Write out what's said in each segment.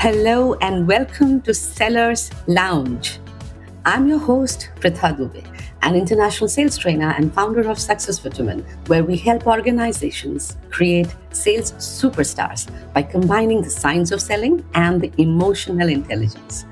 Hello and welcome to Sellers Lounge. I'm your host, Pritha Dubey, an international sales trainer and founder of Success for Women, where we help organizations create sales superstars by combining the science of selling and the emotional intelligence.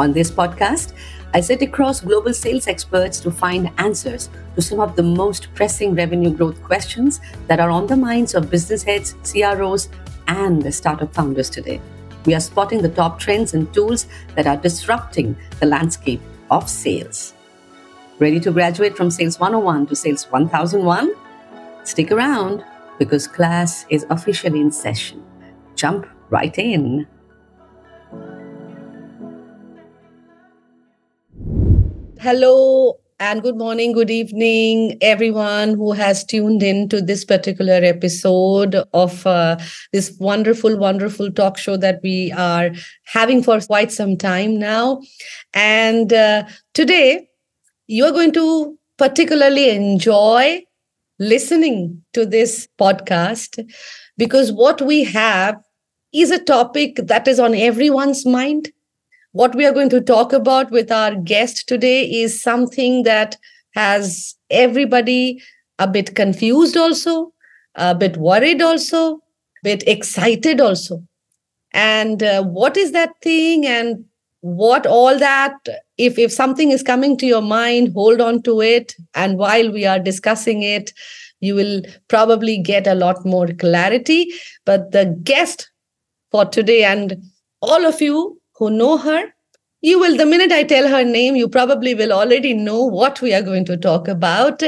On this podcast, I sit across global sales experts to find answers to some of the most pressing revenue growth questions that are on the minds of business heads, CROs, and the startup founders today. We are spotting the top trends and tools that are disrupting the landscape of sales. Ready to graduate from Sales 101 to Sales 1001? Stick around because class is officially in session. Jump right in. Hello, and good morning, good evening, everyone who has tuned in to this particular episode of uh, this wonderful, wonderful talk show that we are having for quite some time now. And uh, today, you're going to particularly enjoy listening to this podcast because what we have is a topic that is on everyone's mind what we are going to talk about with our guest today is something that has everybody a bit confused also, a bit worried also, a bit excited also. And uh, what is that thing and what all that if if something is coming to your mind hold on to it and while we are discussing it you will probably get a lot more clarity but the guest for today and all of you who know her, you will, the minute I tell her name, you probably will already know what we are going to talk about.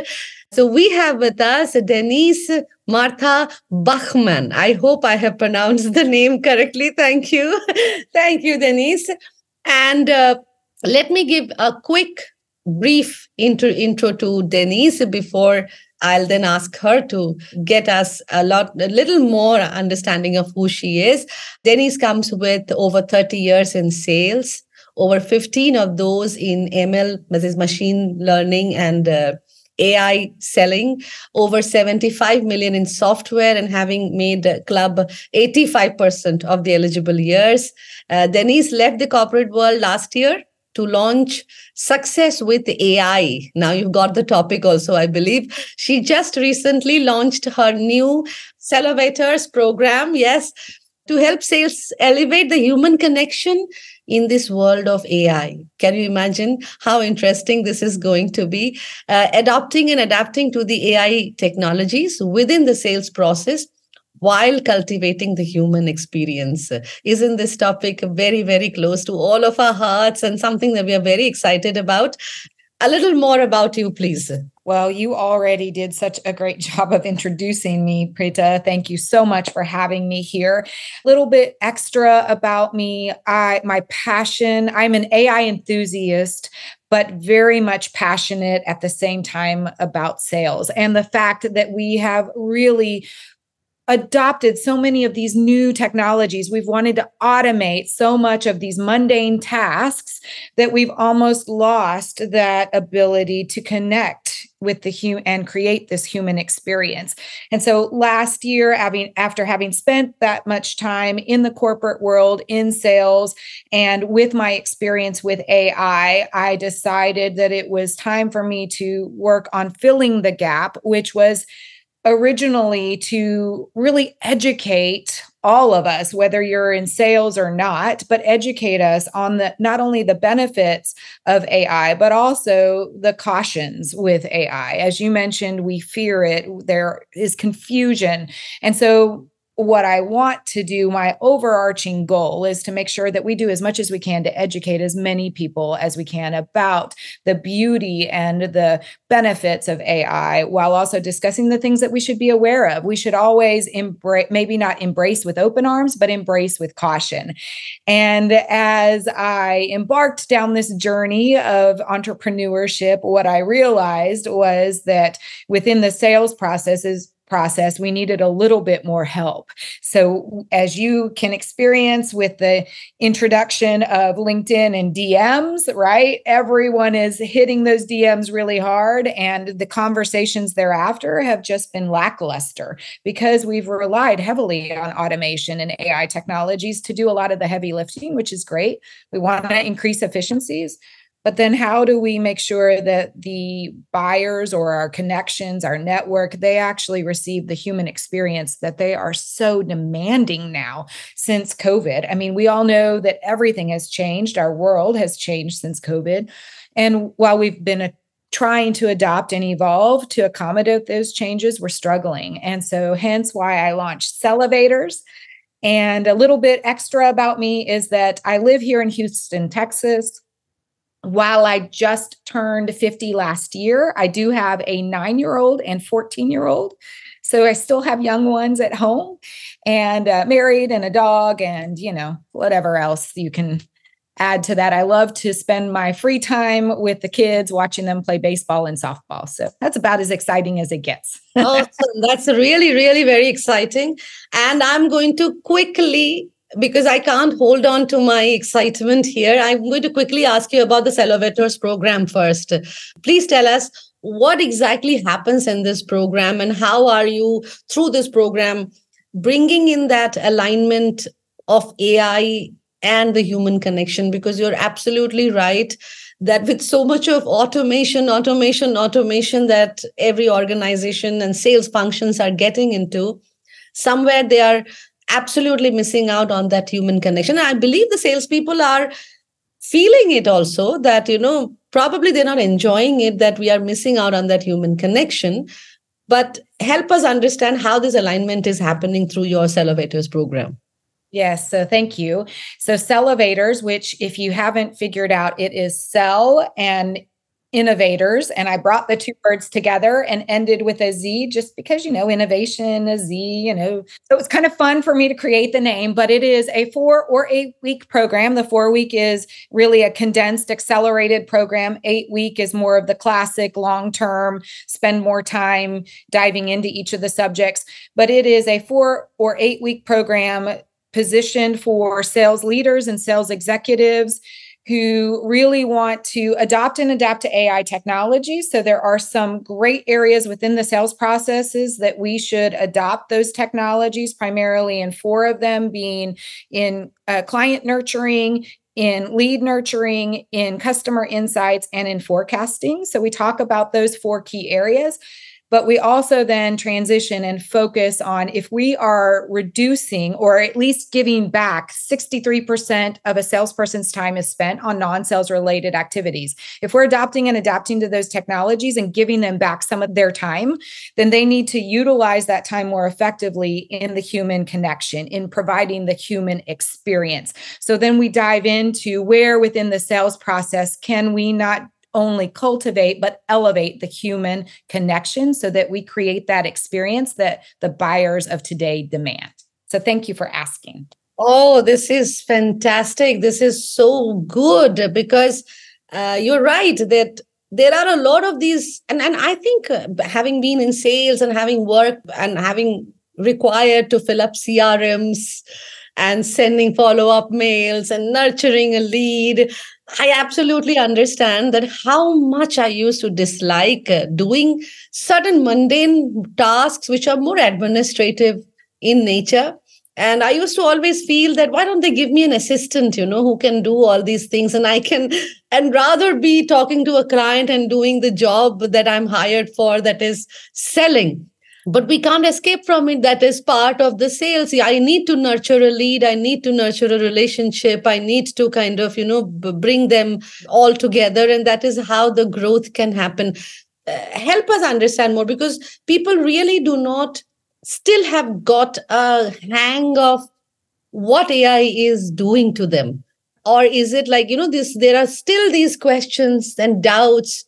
So we have with us Denise Murtha Bachmann. I hope I have pronounced the name correctly. Thank you. Thank you, Denise. And uh, let me give a quick, brief intro, intro to Denise before I'll then ask her to get us a lot, a little more understanding of who she is. Denise comes with over 30 years in sales, over 15 of those in ML, that is machine learning and uh, AI selling, over 75 million in software, and having made club 85% of the eligible years. Uh, Denise left the corporate world last year to launch success with AI. Now you've got the topic also, I believe. She just recently launched her new Cellovators program. Yes, to help sales elevate the human connection in this world of AI. Can you imagine how interesting this is going to be? Uh, adopting and adapting to the AI technologies within the sales process while cultivating the human experience. Uh, isn't this topic very, very close to all of our hearts and something that we are very excited about? A little more about you, please. Well, you already did such a great job of introducing me, Pritha. Thank you so much for having me here. A little bit extra about me. I my passion, I'm an AI enthusiast, but very much passionate at the same time about sales and the fact that we have really adopted so many of these new technologies. We've wanted to automate so much of these mundane tasks that we've almost lost that ability to connect with the human and create this human experience. And so last year, having after having spent that much time in the corporate world in sales and with my experience with AI, I decided that it was time for me to work on filling the gap, which was originally to really educate all of us whether you're in sales or not but educate us on the not only the benefits of AI but also the cautions with AI as you mentioned we fear it. There is confusion. And so what I want to do, my overarching goal is to make sure that we do as much as we can to educate as many people as we can about the beauty and the benefits of AI while also discussing the things that we should be aware of. We should always embrace, maybe not embrace with open arms, but embrace with caution. And as I embarked down this journey of entrepreneurship, what I realized was that within the sales process is process, we needed a little bit more help. So, as you can experience with the introduction of LinkedIn and DMs, right? Everyone is hitting those DMs really hard, and the conversations thereafter have just been lackluster because we've relied heavily on automation and AI technologies to do a lot of the heavy lifting, which is great. We want to increase efficiencies. But then how do we make sure that the buyers or our connections, our network, they actually receive the human experience that they are so demanding now since COVID? I mean, we all know that everything has changed. Our world has changed since COVID. And while we've been trying to adopt and evolve to accommodate those changes, we're struggling. And so, hence why I launched Cellivators. And a little bit extra about me is that I live here in Houston, Texas while I just turned 50 last year, I do have a nine year old and 14 year old. So I still have young ones at home and uh, married and a dog and, you know, whatever else you can add to that. I love to spend my free time with the kids watching them play baseball and softball. So that's about as exciting as it gets. awesome. That's really, really very exciting. And I'm going to quickly because I can't hold on to my excitement here, I'm going to quickly ask you about the Cellivators program first. Please tell us what exactly happens in this program and how are you, through this program, bringing in that alignment of AI and the human connection? Because you're absolutely right that with so much of automation, automation, automation that every organization and sales functions are getting into, somewhere they are absolutely missing out on that human connection. I believe the salespeople are feeling it also that, you know, probably they're not enjoying it, that we are missing out on that human connection. But help us understand how this alignment is happening through your Cellivators program. Yes, so thank you. So Cellivators, which if you haven't figured out, it is sell and innovators and i brought the two words together and ended with a z just because you know innovation a z you know. So it was kind of fun for me to create the name but it is a four or eight week program. The four week is really a condensed accelerated program. Eight week is more of the classic long term spend more time diving into each of the subjects but it is a four or eight week program positioned for sales leaders and sales executives who really want to adopt and adapt to AI technology. So there are some great areas within the sales processes that we should adopt those technologies, primarily in four of them being in uh, client nurturing, in lead nurturing, in customer insights, and in forecasting. So we talk about those four key areas. But we also then transition and focus on if we are reducing or at least giving back 63% of a salesperson's time is spent on non sales related activities. If we're adopting and adapting to those technologies and giving them back some of their time, then they need to utilize that time more effectively in the human connection, in providing the human experience. So then we dive into where within the sales process can we not only cultivate but elevate the human connection so that we create that experience that the buyers of today demand. So thank you for asking. Oh, this is fantastic. This is so good because uh, you're right that there are a lot of these and, and i think uh, having been in sales and having worked and having required to fill up crms and sending follow up mails and nurturing a lead. I absolutely understand that how much I used to dislike uh, doing certain mundane tasks which are more administrative in nature. And I used to always feel that why don't they give me an assistant, you know, who can do all these things and I can, and rather be talking to a client and doing the job that I'm hired for, that is selling but we can't escape from it. That is part of the sales i need to nurture a lead. I need to nurture a relationship. I need to kind of you know bring them all together. And that is how the growth can happen. Uh, help us understand more because people really do not still have got a hang of what ai is doing to them. Or is it like you know this there are still these questions and doubts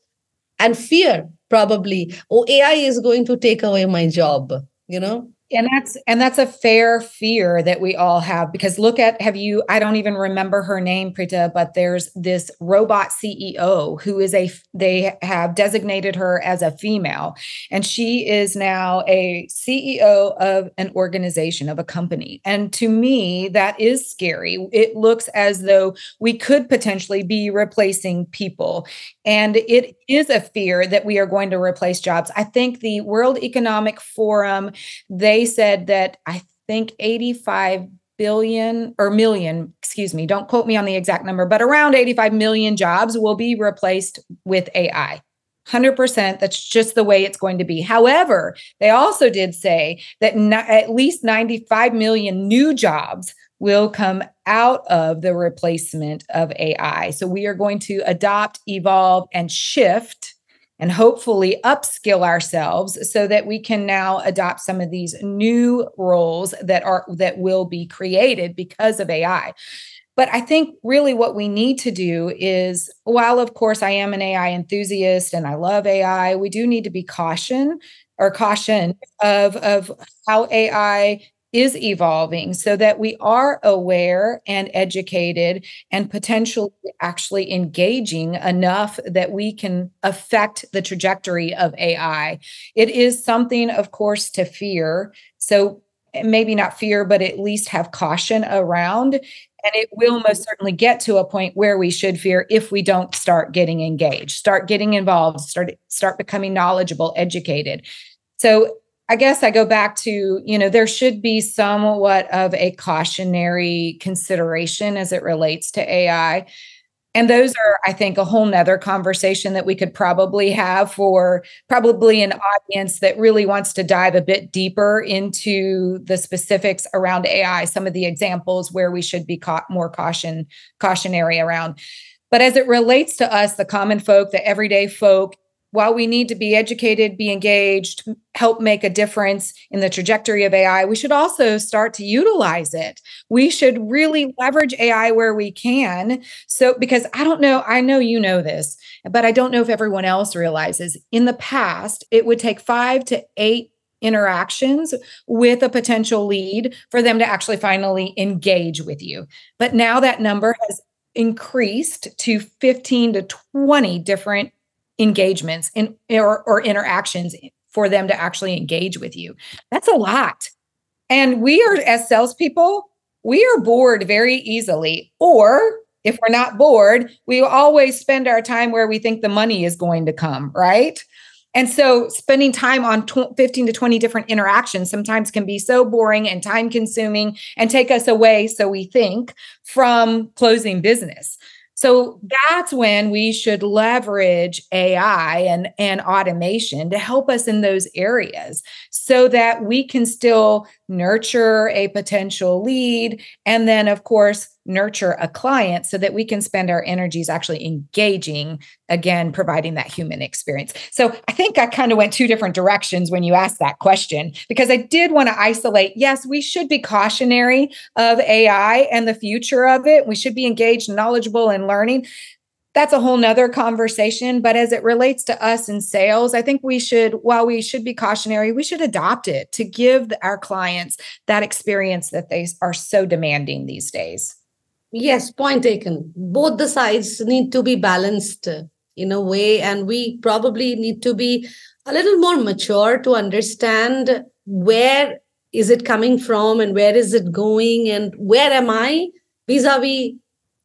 and fear probably oh ai is going to take away my job you know and that's and that's a fair fear that we all have because look at have you i don't even remember her name pritha but there's this robot ceo who is a they have designated her as a female. And she is now a ceo of an organization of a company. And to me that is scary. It looks as though we could potentially be replacing people. And it is a fear that we are going to replace jobs. I think the world economic forum they they said that I think 85 billion or million, excuse me, don't quote me on the exact number, but around 85 million jobs will be replaced with AI. 100% that's just the way it's going to be. However, they also did say that at least 95 million new jobs will come out of the replacement of AI. So we are going to adopt, evolve, and shift and hopefully upskill ourselves so that we can now adopt some of these new roles that are that will be created because of AI. But I think really what we need to do is, while of course I am an AI enthusiast and I love AI, we do need to be caution or caution of, of how AI is evolving so that we are aware and educated and potentially actually engaging enough that we can affect the trajectory of AI. It is something, of course, to fear. So eh, maybe not fear, but at least have caution around. And it will most certainly get to a point where we should fear if we don't start getting engaged, start getting involved, start start becoming knowledgeable, educated. So I guess I go back to, you know, there should be somewhat of a cautionary consideration as it relates to AI. And those are, I think, a whole nother conversation that we could probably have for probably an audience that really wants to dive a bit deeper into the specifics around AI, some of the examples where we should be caught more caution, cautionary around. But as it relates to us, the common folk, the everyday folk, while we need to be educated, be engaged, help make a difference in the trajectory of AI, we should also start to utilize it. We should really leverage AI where we can. So, because I don't know, I know you know this, but I don't know if everyone else realizes in the past, it would take five to eight interactions with a potential lead for them to actually finally engage with you. But now that number has increased to 15 to 20 different engagements in, or, or interactions for them to actually engage with you. That's a lot. And we are, as salespeople, we are bored very easily. Or if we're not bored, we always spend our time where we think the money is going to come, right? And so spending time on tw- 15 to 20 different interactions sometimes can be so boring and time consuming and take us away, so we think, from closing business. So that's when we should leverage AI and, and automation to help us in those areas so that we can still nurture a potential lead. And then, of course, nurture a client so that we can spend our energies actually engaging again providing that human experience so i think i kind of went two different directions when you asked that question because i did want to isolate yes we should be cautionary of ai and the future of it we should be engaged knowledgeable and learning that's a whole nother conversation but as it relates to us in sales i think we should while we should be cautionary we should adopt it to give our clients that experience that they are so demanding these days Yes, point taken. Both the sides need to be balanced in a way, and we probably need to be a little more mature to understand where is it coming from and where is it going and where am I vis-a-vis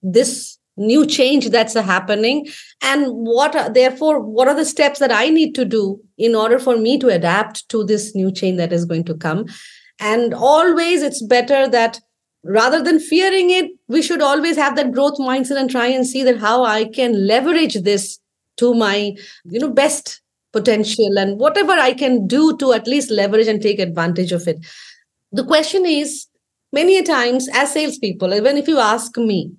this new change that's happening. And what are, therefore what are the steps that i need to do in order for me to adapt to this new change that is going to come? And always it's better that rather than fearing it we should always have that growth mindset and try and see that how i can leverage this to my you know best potential and whatever i can do to at least leverage and take advantage of it. The question is many a times as salespeople even if you ask me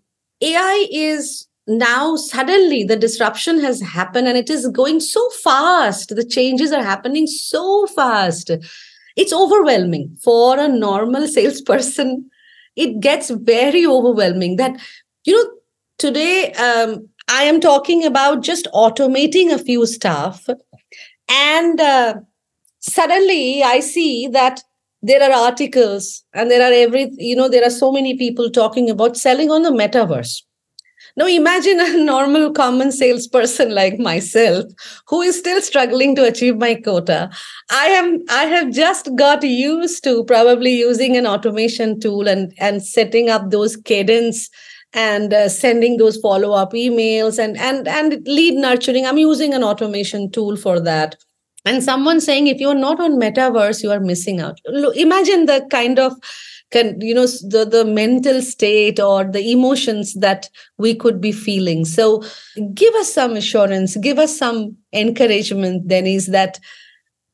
ai is now suddenly the disruption has happened and it is going so fast. The changes are happening so fast. It's overwhelming for a normal salesperson. It gets very overwhelming that you know today um, i am talking about just automating a few stuff and uh, suddenly i see that there are articles and there are every you know there are so many people talking about selling on the metaverse now imagine a normal common salesperson like myself who is still struggling to achieve my quota. I am I have just got used to probably using an automation tool and and setting up those cadence and uh, sending those follow up emails and and and lead nurturing. I'm using an automation tool for that and someone saying if you're not on metaverse you are missing out. Imagine the kind of can you know the the mental state or the emotions that we could be feeling. So give us some assurance give us some encouragement then is that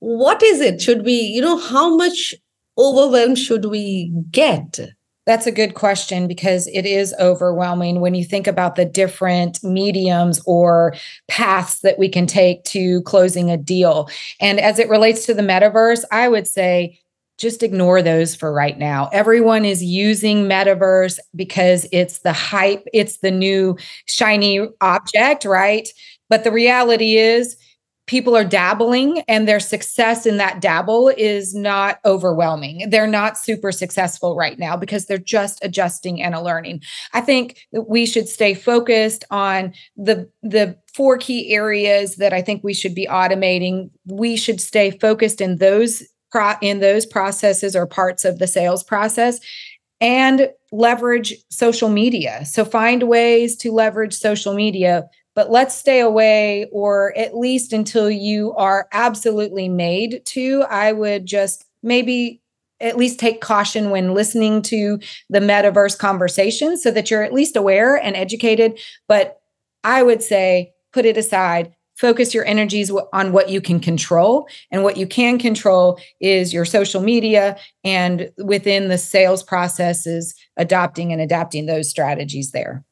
what is it? Should we you know how much overwhelmed should we get that's a good question because it is overwhelming when you think about the different mediums or paths that we can take to closing a deal. And as it relates to the metaverse, I would say just ignore those for right now. Everyone is using metaverse because it's the hype, it's the new shiny object, right? But the reality is, people are dabbling and their success in that dabble is not overwhelming. They're not super successful right now because they're just adjusting and learning. I think that we should stay focused on the the four key areas that I think we should be automating. We should stay focused in those in those processes or parts of the sales process and leverage social media. So find ways to leverage social media, but let's stay away or at least until you are absolutely made to. I would just maybe at least take caution when listening to the metaverse conversation so that you're at least aware and educated, but I would say put it aside focus your energies on what you can control and what you can control is your social media and within the sales processes adopting and adapting those strategies there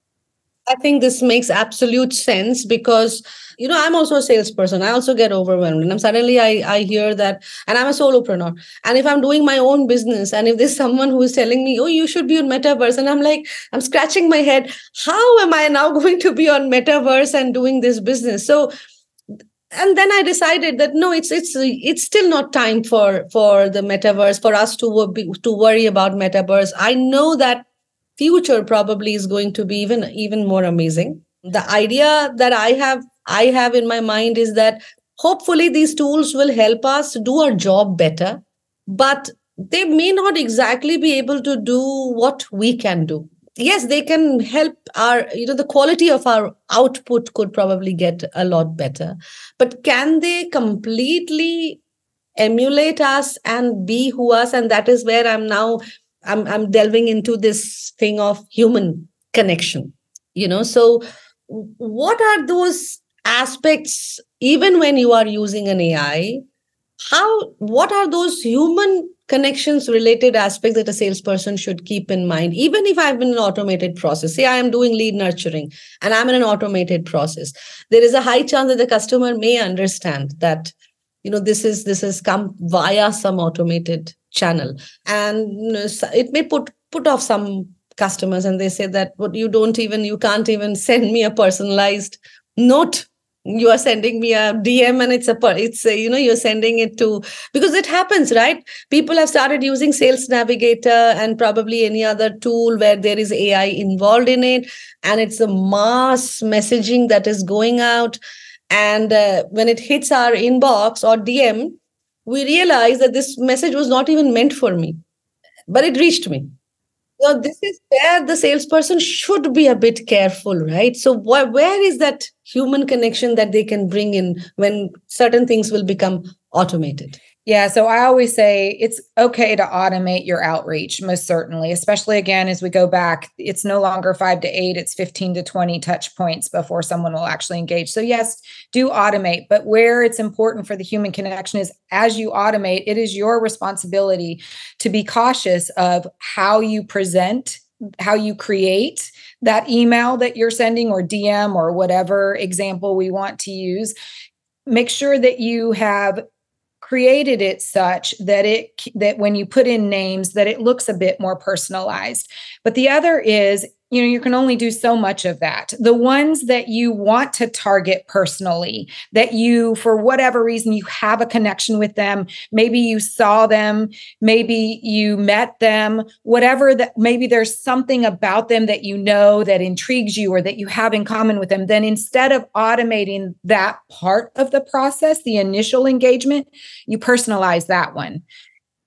i think this makes absolute sense because you know i'm also a salesperson. I also get overwhelmed. And i'm suddenly i i hear that and i'm a solopreneur. And if i'm doing my own business and if there's someone who is telling me oh you should be on metaverse and i'm like i'm scratching my head how am i now going to be on metaverse and doing this business? So and then i decided that no it's it's it's still not time for for the metaverse for us to to worry about metaverse. I know that future probably is going to be even even more amazing. The idea that i have i have in my mind is that hopefully these tools will help us do our job better but they may not exactly be able to do what we can do. Yes they can help our you know the quality of our output could probably get a lot better but can they completely emulate us and be who us? And that is where i'm now i'm i'm delving into this thing of human connection you know? So what are those aspects even when you are using an ai how what are those human connections related aspects that a salesperson should keep in mind? Even if i'm in an automated process say i am doing lead nurturing and i'm in an automated process there is a high chance that the customer may understand that you know this is this has come via some automated channel. And it may put put off some customers and they say that what you don't even you can't even send me a personalized note. You are sending me a dm and it's a it's a, you know you're sending it to because it happens right? People have started using sales navigator and probably any other tool where there is ai involved in it. And it's a mass messaging that is going out. And uh, when it hits our inbox or dm we realize that this message was not even meant for me but it reached me Now, this is where the salesperson should be a bit careful, right? So wh- where is that human connection that they can bring in when certain things will become automated? Yeah. So I always say it's okay to automate your outreach, most certainly, especially again, as we go back, it's no longer five to eight, it's 15 to 20 touch points before someone will actually engage. So, yes, do automate. But where it's important for the human connection is as you automate, it is your responsibility to be cautious of how you present, how you create that email that you're sending or DM or whatever example we want to use make sure that you have created it such that it that when you put in names that it looks a bit more personalized. But the other is you know you can only do so much of that. The ones that you want to target personally that you for whatever reason you have a connection with them maybe you saw them maybe you met them whatever that maybe there's something about them that you know that intrigues you or that you have in common with them then instead of automating that part of the process the initial engagement you personalize that one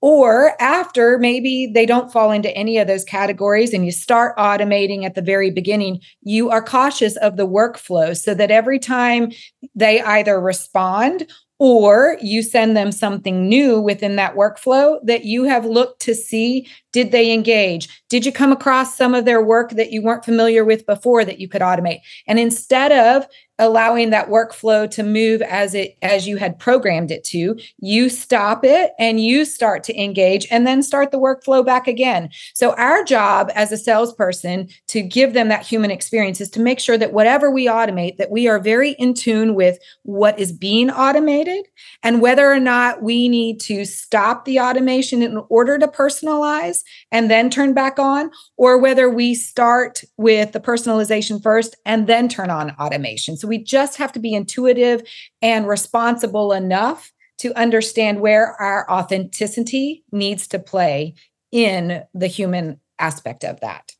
or after maybe they don't fall into any of those categories and you start automating at the very beginning, you are cautious of the workflow so that every time they either respond or you send them something new within that workflow that you have looked to see did they engage? Did you come across some of their work that you weren't familiar with before that you could automate? And instead of allowing that workflow to move as it as you had programmed it to. You stop it and you start to engage and then start the workflow back again. So our job as a salesperson to give them that human experience is to make sure that whatever we automate that we are very in tune with what is being automated and whether or not we need to stop the automation in order to personalize and then turn back on or whether we start with the personalization first and then turn on automation so we just have to be intuitive and responsible enough to understand where our authenticity needs to play in the human aspect of that.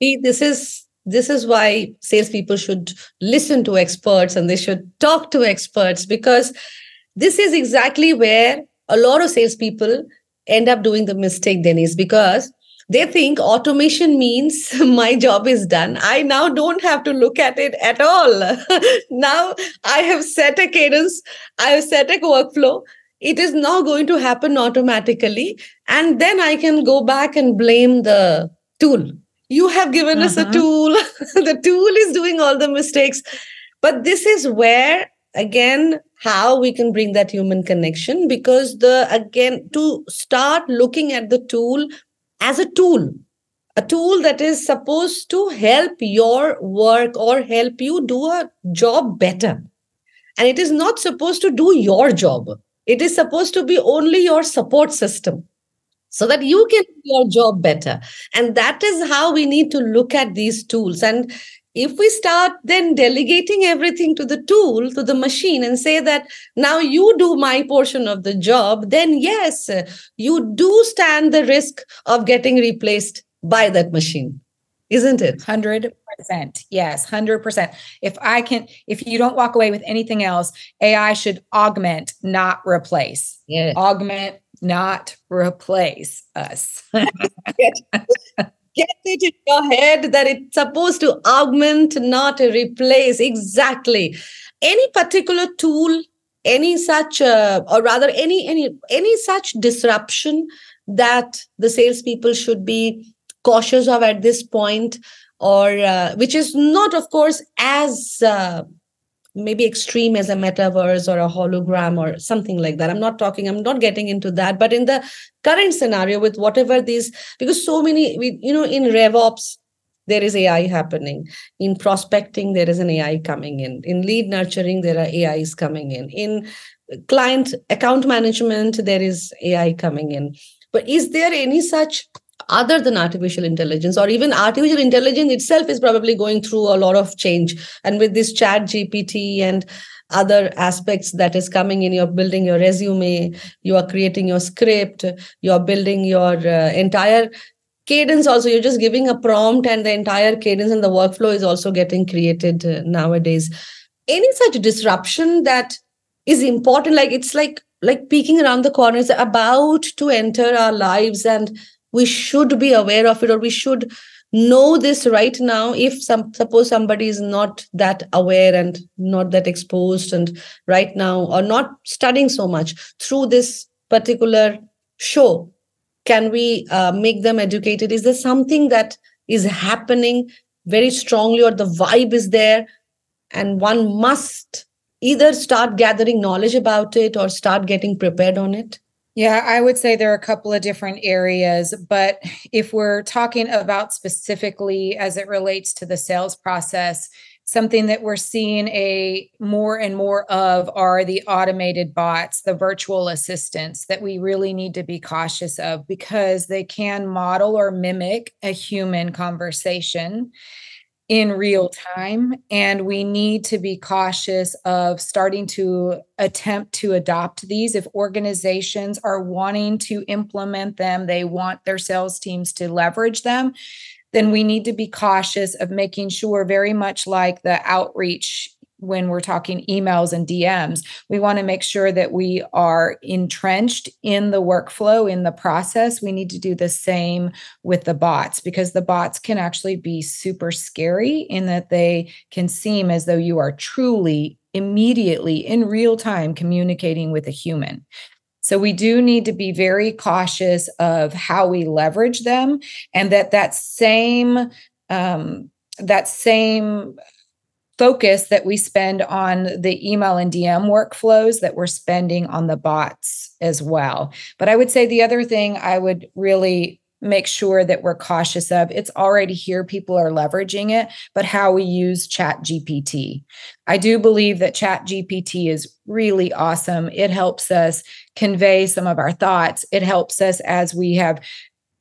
This is this is why salespeople should listen to experts and they should talk to experts because this is exactly where a lot of salespeople end up doing the mistake, Denise, because they think automation means my job is done. I now don't have to look at it at all. now I have set a cadence, I have set a workflow. It is now going to happen automatically. And then I can go back and blame the tool. You have given uh-huh. us a uh-huh. tool, the tool is doing all the mistakes. But this is where again how we can bring that human connection because the again to start looking at the tool as a tool, a tool that is supposed to help your work or help you do a job better. And it is not supposed to do your job. It is supposed to be only your support system so that you can do your job better. And that is how we need to look at these tools. And if we start then delegating everything to the tool to the machine and say that now you do my portion of the job then yes you do stand the risk of getting replaced by that machine isn't it? 100% yes 100% if i can if you don't walk away with anything else ai should augment not replace. Yeah. augment not replace us get it in your head that it's supposed to augment, not replace. Exactly. Any particular tool, any such, uh, or rather, any any any such disruption that the salespeople should be cautious of at this point, or uh, which is not, of course, as uh, maybe extreme as a metaverse or a hologram or something like that. I'm not talking i'm not getting into that but in the current scenario with whatever these because so many we, you know in revops there is ai happening. In prospecting there is an ai coming in. In lead nurturing there are ais coming in. In client account management there is ai coming in. But is there any such other than artificial intelligence or even artificial intelligence itself is probably going through a lot of change. And with this chat gpt and other aspects that is coming in you're building your resume you are creating your script you're building your uh, entire cadence also. You're just giving a prompt and the entire cadence and the workflow is also getting created uh, nowadays. Any such disruption that is important like it's like like peeking around the corner is about to enter our lives and we should be aware of it or we should know this right now if some suppose somebody is not that aware and not that exposed and right now or not studying so much through this particular show can we uh, make them educated? Is there something that is happening very strongly or the vibe is there and one must either start gathering knowledge about it or start getting prepared on it yeah, I would say there are a couple of different areas, but if we're talking about specifically as it relates to the sales process, something that we're seeing a more and more of are the automated bots the virtual assistants that we really need to be cautious of because they can model or mimic a human conversation in real time and we need to be cautious of starting to attempt to adopt these. If organizations are wanting to implement them they want their sales teams to leverage them then we need to be cautious of making sure, very much like the outreach when we're talking emails and DMs, we want to make sure that we are entrenched in the workflow, in the process. We need to do the same with the bots because the bots can actually be super scary in that they can seem as though you are truly immediately in real time communicating with a human. So we do need to be very cautious of how we leverage them, and that that same um, that same focus that we spend on the email and DM workflows that we're spending on the bots as well. But I would say the other thing I would really make sure that we're cautious of it's already here people are leveraging it but how we use chat gpt i do believe that chat gpt is really awesome. It helps us convey some of our thoughts. It helps us as we have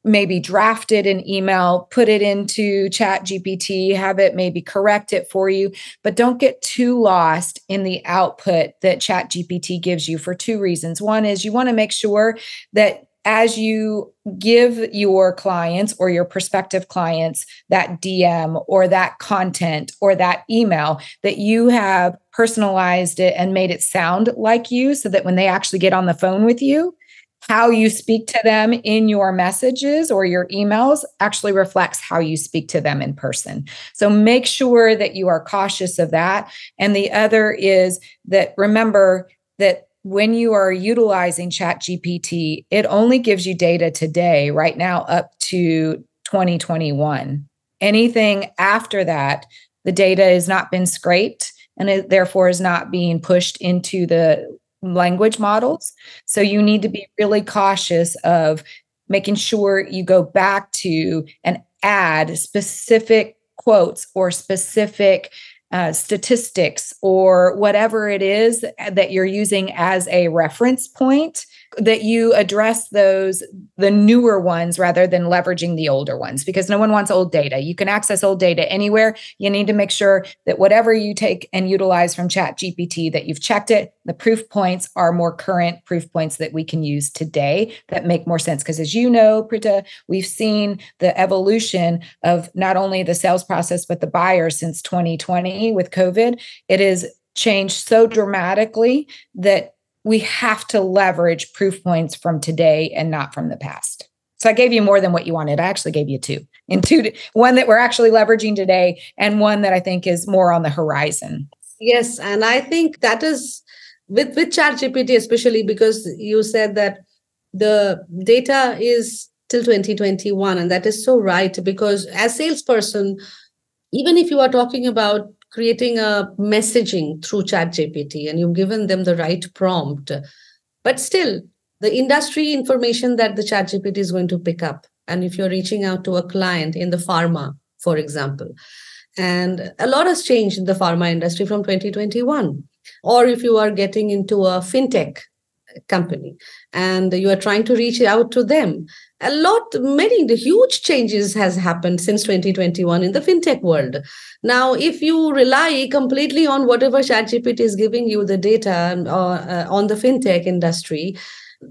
maybe drafted an email put it into chat gpt have it maybe correct it for you but don't get too lost in the output that chat gpt gives you for two reasons. One is you want to make sure that as you give your clients or your prospective clients that DM or that content or that email, that you have personalized it and made it sound like you so that when they actually get on the phone with you, how you speak to them in your messages or your emails actually reflects how you speak to them in person. So make sure that you are cautious of that. And the other is that remember that when you are utilizing chat gpt it only gives you data today right now up to 2021 anything after that the data has not been scraped and it therefore is not being pushed into the language models. So you need to be really cautious of making sure you go back to and add specific quotes or specific uh, statistics or whatever it is that you're using as a reference point that you address those the newer ones rather than leveraging the older ones because no one wants old data. You can access old data anywhere. You need to make sure that whatever you take and utilize from chat gpt that you've checked it. The proof points are more current proof points that we can use today that make more sense because as you know pritha we've seen the evolution of not only the sales process but the buyer since 2020 with covid. It is changed so dramatically that we have to leverage proof points from today and not from the past. So I gave you more than what you wanted. I actually gave you two. In two one that we're actually leveraging today and one that I think is more on the horizon. Yes, and I think that is with with ChatGPT especially because you said that the data is till 2021 and that is so right because as salesperson even if you are talking about creating a messaging through chat gpt and you've given them the right prompt. But still the industry information that the chat gpt is going to pick up and if you're reaching out to a client in the pharma for example. And a lot has changed in the pharma industry from 2021 or if you are getting into a fintech company and you are trying to reach out to them. A lot many the huge changes has happened since 2021 in the fintech world. Now if you rely completely on whatever chatgpt is giving you the data uh, on the fintech industry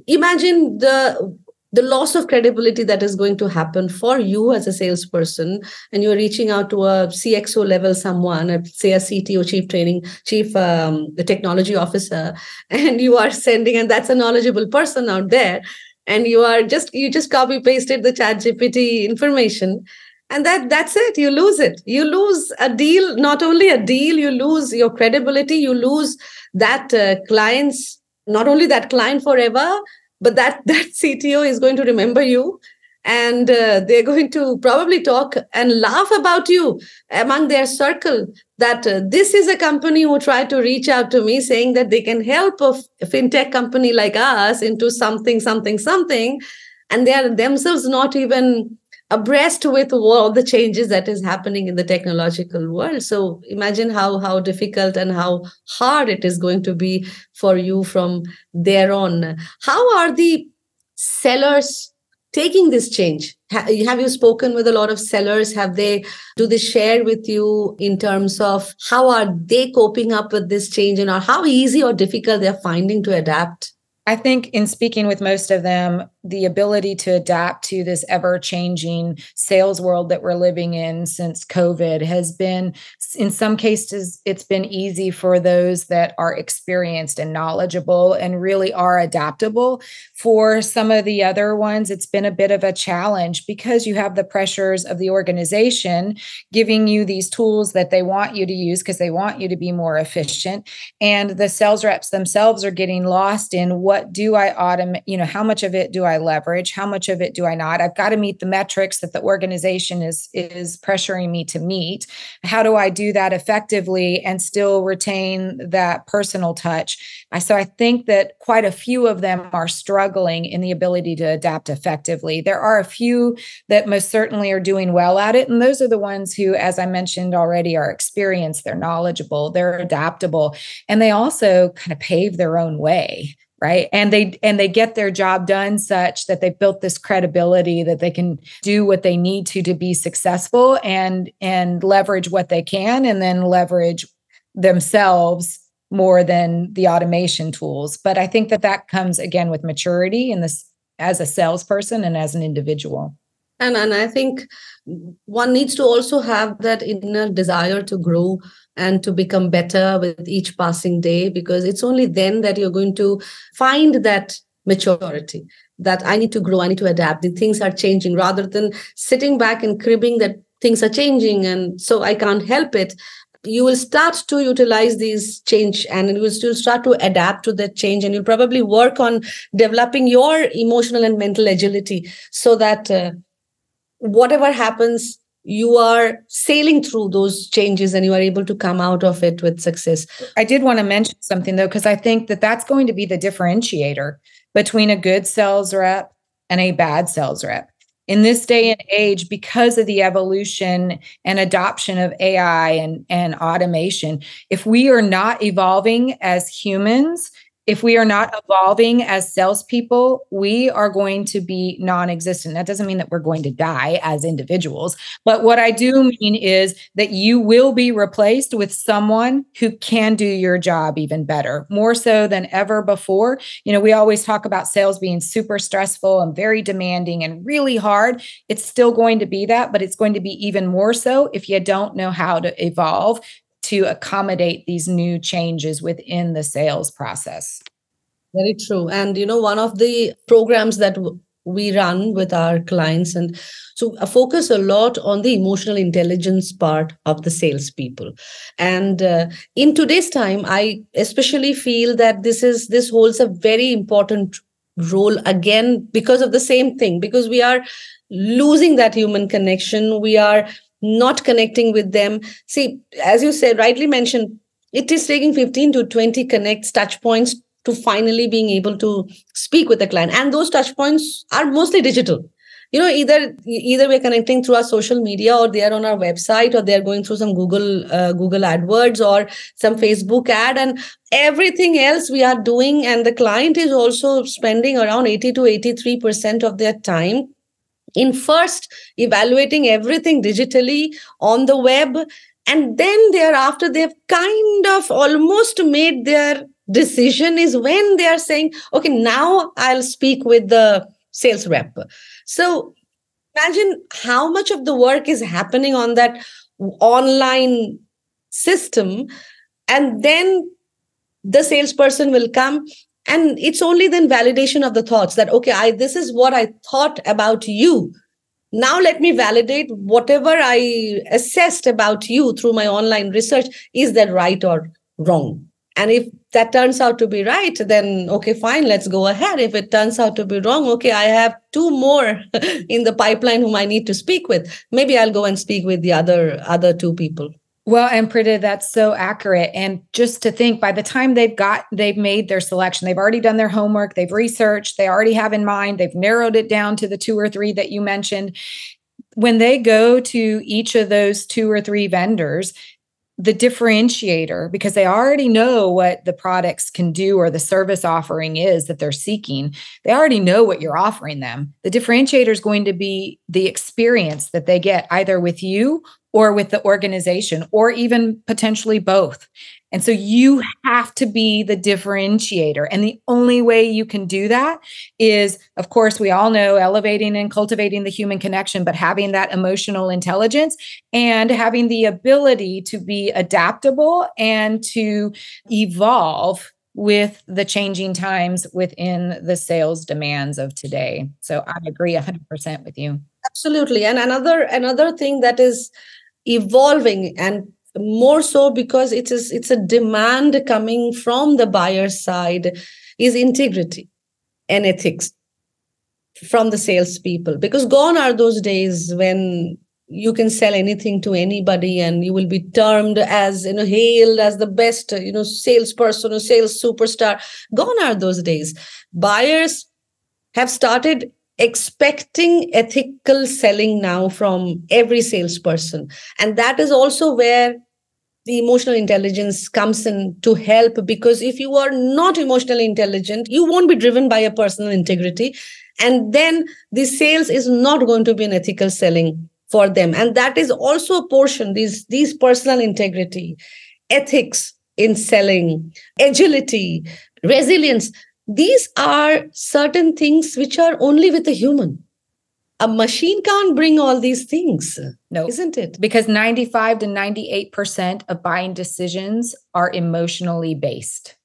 imagine the the loss of credibility that is going to happen for you as a salesperson and you're reaching out to a cxo level someone say a cto chief training chief um, the technology officer and you are sending and that's a knowledgeable person out there and you are just you just copy pasted the chat gpt information and that that's it. You lose it. You lose a deal not only a deal you lose your credibility you lose that uh, clients not only that client forever but that that cto is going to remember you and uh, they're going to probably talk and laugh about you among their circle that uh, this is a company who tried to reach out to me saying that they can help a fintech company like us into something something something. And they are themselves not even abreast with all the changes that is happening in the technological world. So imagine how how difficult and how hard it is going to be for you from there on. How are the sellers taking this change? Have you spoken with a lot of sellers? Have they do they share with you in terms of how are they coping up with this change and or how easy or difficult they're finding to adapt? I think in speaking with most of them, the ability to adapt to this ever changing sales world that we're living in since COVID has been, in some cases, it's been easy for those that are experienced and knowledgeable and really are adaptable. For some of the other ones, it's been a bit of a challenge because you have the pressures of the organization giving you these tools that they want you to use because they want you to be more efficient. And the sales reps themselves are getting lost in what do I automate, you know, how much of it do I leverage? How much of it do i not? I've got to meet the metrics that the organization is is pressuring me to meet. How do i do that effectively and still retain that personal touch? I, so i think that quite a few of them are struggling in the ability to adapt effectively. There are a few that most certainly are doing well at it and those are the ones who as i mentioned already are experienced they're knowledgeable they're adaptable and they also kind of pave their own way right? And they and they get their job done such that they've built this credibility that they can do what they need to to be successful and and leverage what they can and then leverage themselves more than the automation tools. But i think that that comes again with maturity in this as a salesperson and as an individual and and i think one needs to also have that inner desire to grow and to become better with each passing day because it's only then that you're going to find that maturity that i need to grow i need to adapt. The things are changing rather than sitting back and cribbing that things are changing and so i can't help it you will start to utilize these change and you will still start to adapt to that change and you'll probably work on developing your emotional and mental agility so that uh, whatever happens you are sailing through those changes and you are able to come out of it with success. I did want to mention something though, because I think that that's going to be the differentiator between a good sales rep and a bad sales rep. In this day and age, because of the evolution and adoption of AI and, and automation, if we are not evolving as humans, if we are not evolving as salespeople, we are going to be non existent. That doesn't mean that we're going to die as individuals. But what I do mean is that you will be replaced with someone who can do your job even better, more so than ever before. You know, we always talk about sales being super stressful and very demanding and really hard. It's still going to be that, but it's going to be even more so if you don't know how to evolve to accommodate these new changes within the sales process. Very true. And, you know, one of the programs that we run with our clients and so I focus a lot on the emotional intelligence part of the salespeople and uh, in today's time i especially feel that this is this holds a very important role again because of the same thing because we are losing that human connection we are not connecting with them. See, as you said, rightly mentioned, it is taking 15 to 20 connects touch points to finally being able to speak with the client. And those touch points are mostly digital. You know, either either we're connecting through our social media, or they are on our website, or they're going through some Google uh, Google AdWords or some Facebook ad, and everything else we are doing. And the client is also spending around 80 to 83 percent of their time in first evaluating everything digitally on the web and then thereafter they've kind of almost made their decision is when they are saying okay now i'll speak with the sales rep. So imagine how much of the work is happening on that online system and then the salesperson will come and it's only then validation of the thoughts that okay i this is what i thought about you. Now let me validate whatever i assessed about you through my online research. Is that right or wrong? And if that turns out to be right then okay fine let's go ahead. If it turns out to be wrong okay i have two more in the pipeline whom i need to speak with. Maybe i'll go and speak with the other other two people well, and Pritha, that's so accurate. And just to think by the time they've got, they've made their selection, they've already done their homework, they've researched, they already have in mind, they've narrowed it down to the two or three that you mentioned. when they go to each of those two or three vendors, the differentiator because they already know what the products can do or the service offering is that they're seeking. They already know what you're offering them. The differentiator is going to be the experience that they get either with you or with the organization or even potentially both. And so you have to be the differentiator. And the only way you can do that is, of course, we all know elevating and cultivating the human connection, but having that emotional intelligence and having the ability to be adaptable and to evolve with the changing times within the sales demands of today. So I agree 100% with you. Absolutely. And another another thing that is evolving and more so because it is it's a demand coming from the buyer side is integrity and ethics from the salespeople. Because gone are those days when you can sell anything to anybody and you will be termed as you know hailed as the best you know salesperson or sales superstar. Gone are those days. Buyers have started expecting ethical selling now from every salesperson. And that is also where the emotional intelligence comes in to help because if you are not emotionally intelligent you won't be driven by a personal integrity. And then the sales is not going to be an ethical selling for them. And that is also a portion these these personal integrity ethics in selling agility resilience these are certain things which are only with a human. A machine can't bring all these things no. isn't it? Because 95 to 98% of buying decisions are emotionally based.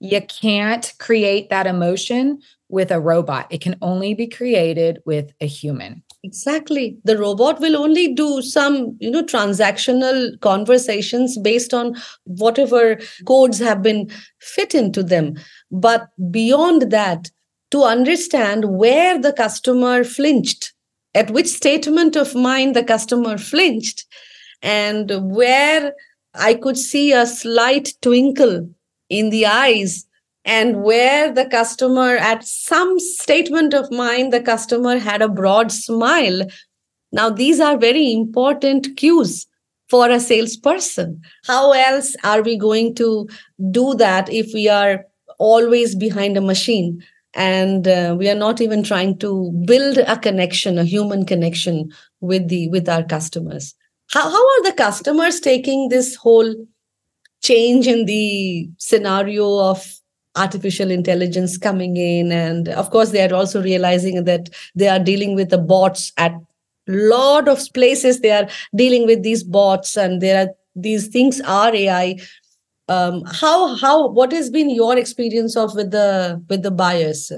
You can't create that emotion with a robot. It can only be created with a human. Exactly. The robot will only do some you know transactional conversations based on whatever codes have been fit into them but beyond that to understand where the customer flinched at which statement of mind the customer flinched and where i could see a slight twinkle in the eyes and where the customer at some statement of mind the customer had a broad smile. Now these are very important cues for a salesperson. How else are we going to do that if we are always behind a machine. And uh, we are not even trying to build a connection a human connection with the with our customers. How, how are the customers taking this whole change in the scenario of artificial intelligence coming in? And of course they are also realizing that they are dealing with the bots at lot of places. They are dealing with these bots and there are these things are ai um, how how what has been your experience of with the with the buyers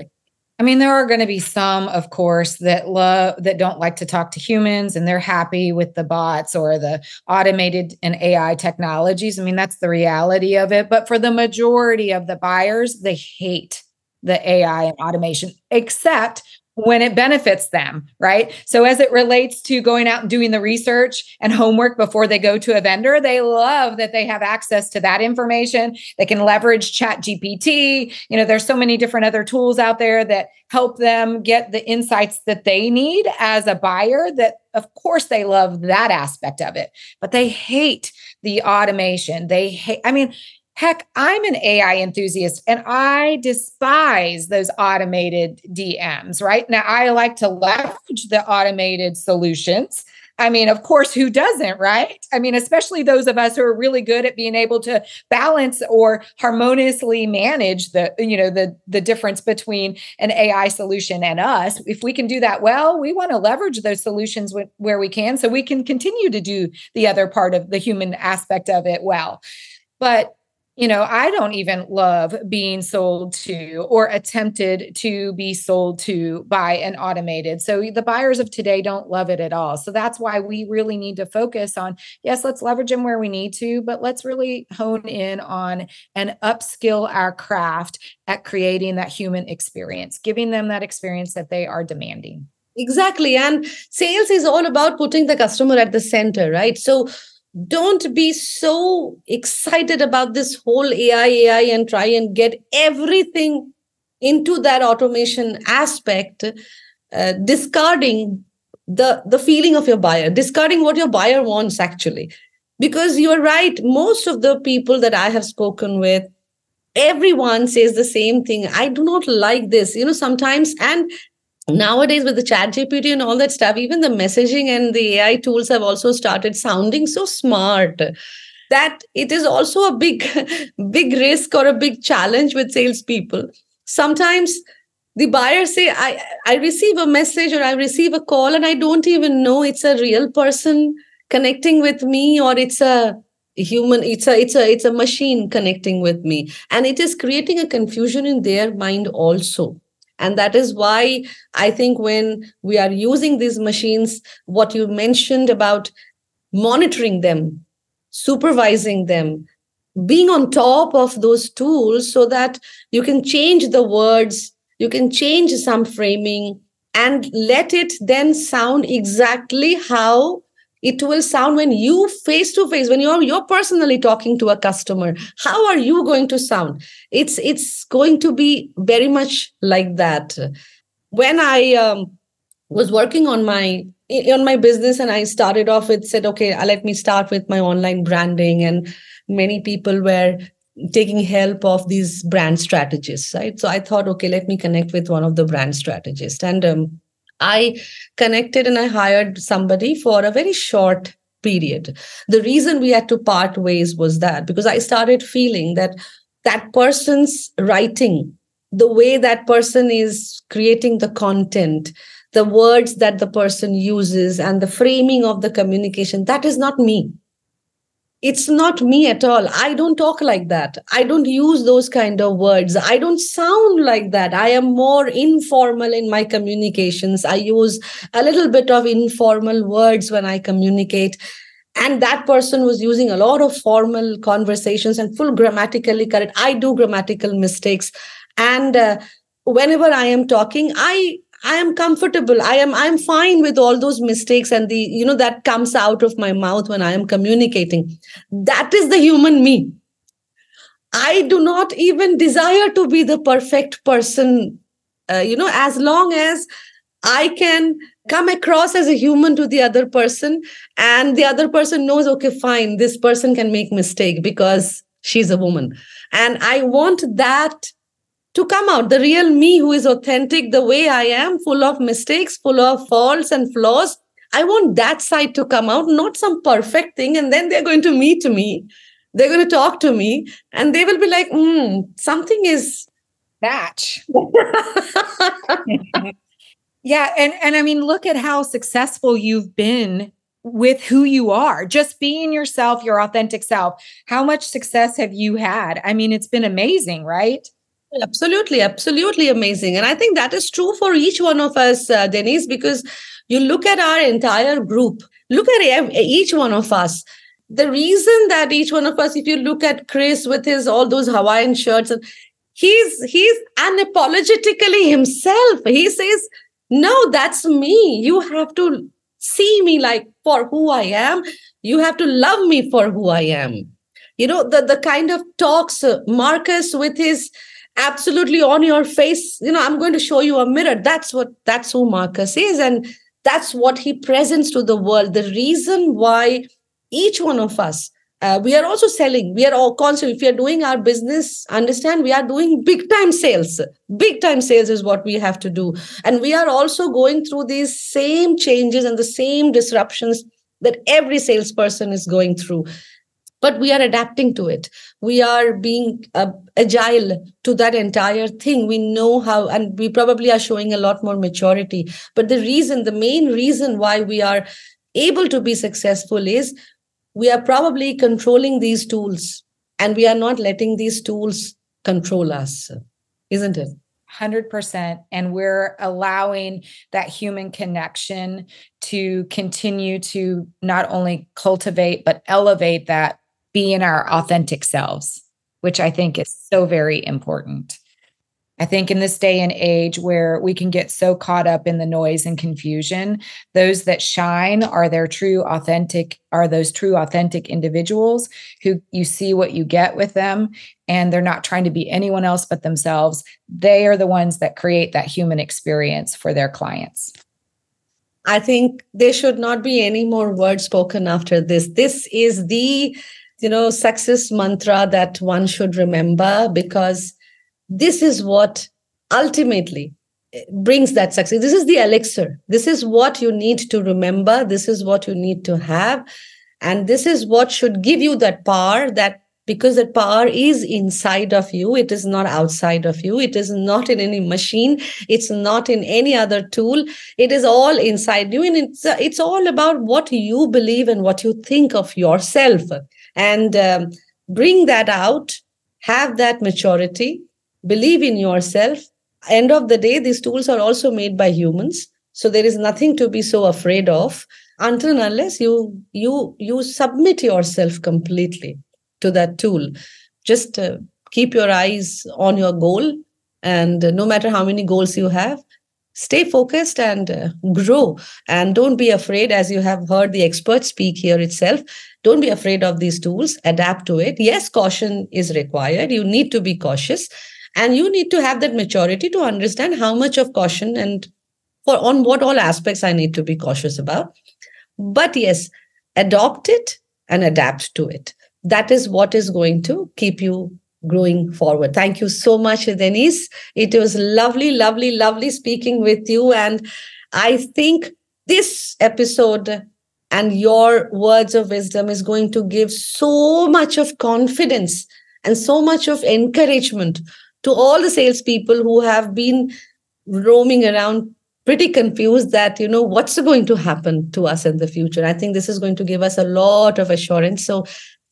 I mean, there are going to be some, of course, that love that don't like to talk to humans and they're happy with the bots or the automated and AI technologies. I mean, that's the reality of it. But for the majority of the buyers, they hate the AI and automation, except when it benefits them, right? So, as it relates to going out and doing the research and homework before they go to a vendor, they love that they have access to that information. They can leverage Chat GPT. You know, there's so many different other tools out there that help them get the insights that they need as a buyer. That, of course, they love that aspect of it, but they hate the automation. They hate, I mean, Heck, I'm an AI enthusiast and I despise those automated DMs, right? Now, I like to leverage the automated solutions. I mean, of course, who doesn't, right? I mean, especially those of us who are really good at being able to balance or harmoniously manage the, you know, the the difference between an AI solution and us. If we can do that well, we want to leverage those solutions where we can so we can continue to do the other part of the human aspect of it well. But you know, I don't even love being sold to or attempted to be sold to by an automated. So the buyers of today don't love it at all. So that's why we really need to focus on yes, let's leverage them where we need to, but let's really hone in on and upskill our craft at creating that human experience, giving them that experience that they are demanding. Exactly. And sales is all about putting the customer at the center, right? So don't be so excited about this whole AI, AI, and try and get everything into that automation aspect, uh, discarding the the feeling of your buyer discarding what your buyer wants actually. Because you're right most of the people that i have spoken with everyone says the same thing i do not like this. You know sometimes and Hmm. nowadays with the chat gpt and all that stuff even the messaging and the ai tools have also started sounding so smart that it is also a big big risk or a big challenge with salespeople. Sometimes the buyer say i i receive a message or i receive a call and i don't even know it's a real person connecting with me or it's a human it's a it's a it's a machine connecting with me. And it is creating a confusion in their mind also and that is why i think when we are using these machines what you mentioned about monitoring them supervising them being on top of those tools so that you can change the words you can change some framing and let it then sound exactly how it will sound when you face to face when you're you're personally talking to a customer how are you going to sound? It's it's going to be very much like that. When i um, was working on my on my business and i started off with said okay uh, let me start with my online branding and many people were taking help of these brand strategists right? So i thought okay let me connect with one of the brand strategists. And um, I connected and I hired somebody for a very short period. The reason we had to part ways was that because I started feeling that that person's writing, the way that person is creating the content, the words that the person uses, and the framing of the communication, that is not me it's not me at all. I don't talk like that. I don't use those kind of words. I don't sound like that. I am more informal in my communications. I use a little bit of informal words when i communicate. And that person was using a lot of formal conversations and full grammatically correct. I do grammatical mistakes. And uh, whenever i am talking i i am comfortable. I am i'm fine with all those mistakes and the you know that comes out of my mouth when i am communicating. That is the human me. I do not even desire to be the perfect person uh, you know as long as i can come across as a human to the other person and the other person knows okay fine this person can make mistake because she's a woman. And i want that to come out. The real me who is authentic the way i am full of mistakes full of faults and flaws i want that side to come out not some perfect thing and then they're going to meet me. They're going to talk to me and they will be like hmm something is match yeah and and i mean look at how successful you've been with who you are. Just being yourself your authentic self. How much success have you had? I mean it's been amazing right Absolutely, absolutely amazing. And I think that is true for each one of us, uh, Denise, because you look at our entire group, look at each one of us. The reason that each one of us, if you look at Chris with his all those Hawaiian shirts, and he's he's unapologetically himself. He says, "No, that's me. You have to see me like for who I am. You have to love me for who I am." You know the the kind of talks uh, Marcus with his absolutely on your face. You know i'm going to show you a mirror. That's what that's who marcus is and that's what he presents to the world. The reason why each one of us uh, we are also selling. We are all constantly if we are doing our business understand we are doing big time sales. Big time sales is what we have to do. And we are also going through these same changes and the same disruptions that every salesperson is going through but we are adapting to it. We are being uh, agile to that entire thing. We know how and we probably are showing a lot more maturity. But the reason the main reason why we are able to be successful is we are probably controlling these tools and we are not letting these tools control us isn't it? 100% and we're allowing that human connection to continue to not only cultivate but elevate that being our authentic selves, which I think is so very important. I think in this day and age where we can get so caught up in the noise and confusion, those that shine are their true authentic, are those true authentic individuals who you see what you get with them and they're not trying to be anyone else but themselves. They are the ones that create that human experience for their clients. I think there should not be any more words spoken after this. This is the, you know, success mantra that one should remember because this is what ultimately eh, brings that success. This is the elixir. This is what you need to remember. This is what you need to have. And this is what should give you that power that because that power is inside of you it is not outside of you it is not in any machine it's not in any other tool it is all inside you and it's it's all about what you believe and what you think of yourself and um, bring that out have that maturity believe in yourself. End of the day these tools are also made by humans so there is nothing to be so afraid of until and unless you you you submit yourself completely to that tool. Just uh, keep your eyes on your goal and uh, no matter how many goals you have stay focused and uh, grow. And don't be afraid as you have heard the expert speak here itself don't be afraid of these tools. Adapt to it. Yes caution is required. You need to be cautious. And you need to have that maturity to understand how much of caution and for on what all aspects i need to be cautious about. But yes adopt it and adapt to it. That is what is going to keep you growing forward. Thank you so much denise. It was lovely lovely lovely speaking with you. And i think this episode and your words of wisdom is going to give so much of confidence and so much of encouragement to all the salespeople who have been roaming around pretty confused that you know what's going to happen to us in the future. I think this is going to give us a lot of assurance. So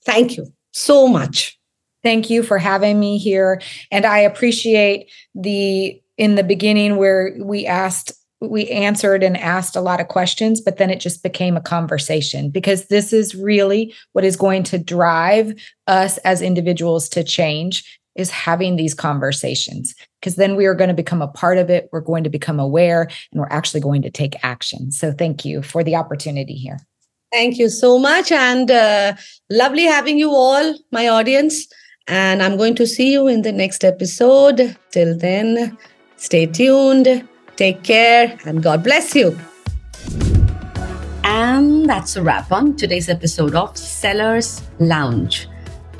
thank you so much thank you for having me here and i appreciate the in the beginning where we asked we answered and asked a lot of questions but then it just became a conversation because this is really what is going to drive us as individuals to change is having these conversations because then we are going to become a part of it. We're going to become aware and we're actually going to take action. So thank you for the opportunity here. Thank you so much. And uh, lovely having you all, my audience. And I'm going to see you in the next episode. Till then, stay tuned, take care, and God bless you. And that's a wrap on today's episode of Sellers Lounge.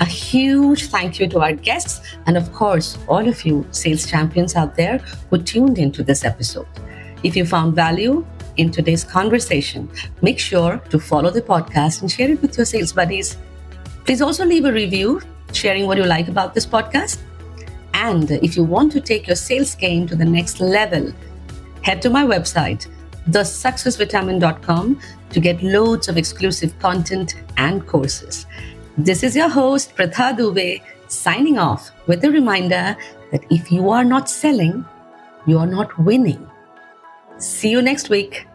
A huge thank you to our guests and, of course, all of you sales champions out there who tuned into this episode. If you found value in today's conversation, make sure to follow the podcast and share it with your sales buddies. Please also leave a review sharing what you like about this podcast. And if you want to take your sales game to the next level, head to my website, thesuccessvitamin.com, to get loads of exclusive content and courses. This is your host, Pritha Dubey, signing off with a reminder that if you are not selling, you are not winning. See you next week.